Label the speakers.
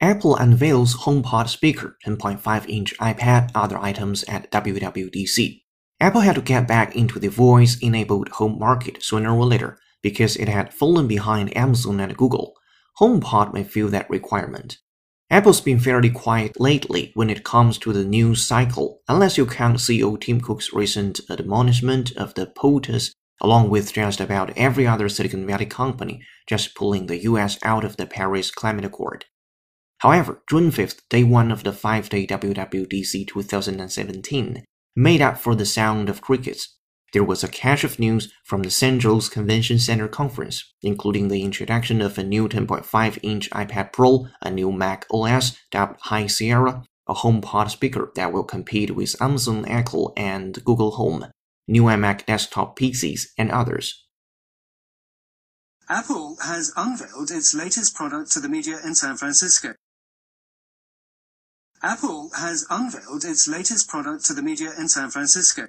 Speaker 1: Apple unveils HomePod speaker, 10.5-inch iPad, other items at WWDC. Apple had to get back into the voice-enabled home market sooner or later because it had fallen behind Amazon and Google. HomePod may fill that requirement. Apple's been fairly quiet lately when it comes to the news cycle, unless you count CEO Tim Cook's recent admonishment of the POTUS along with just about every other Silicon Valley company just pulling the US out of the Paris Climate Accord. However, June 5th, day one of the five day WWDC 2017, made up for the sound of crickets. There was a cache of news from the San Jose Convention Center conference, including the introduction of a new 10.5 inch iPad Pro, a new Mac OS dubbed High Sierra, a HomePod speaker that will compete with Amazon Echo and Google Home, new iMac desktop PCs, and others.
Speaker 2: Apple has unveiled its latest product to the media in San Francisco. Apple has unveiled its latest product to the media in San Francisco.